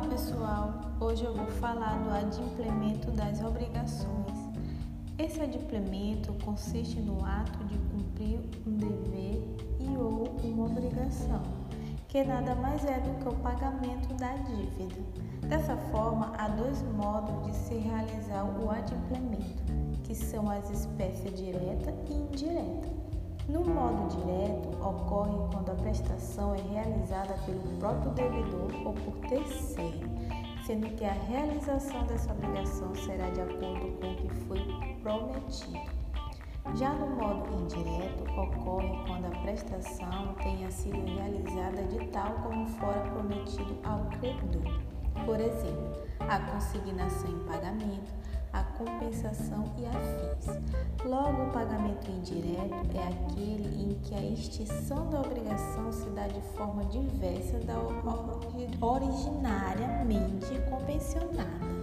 Olá pessoal, hoje eu vou falar do adimplemento das obrigações. Esse adimplemento consiste no ato de cumprir um dever e ou uma obrigação, que nada mais é do que o pagamento da dívida. Dessa forma, há dois modos de se realizar o adimplemento, que são as espécies direta e indireta. No modo direto, realizada pelo próprio devedor ou por terceiro, sendo que a realização dessa obrigação será de acordo com o que foi prometido. Já no modo indireto, ocorre quando a prestação tenha sido realizada de tal como fora prometido ao credor. Por exemplo, a consignação em pagamento, compensação e afins. Logo, o pagamento indireto é aquele em que a extinção da obrigação se dá de forma diversa da originariamente convencionada.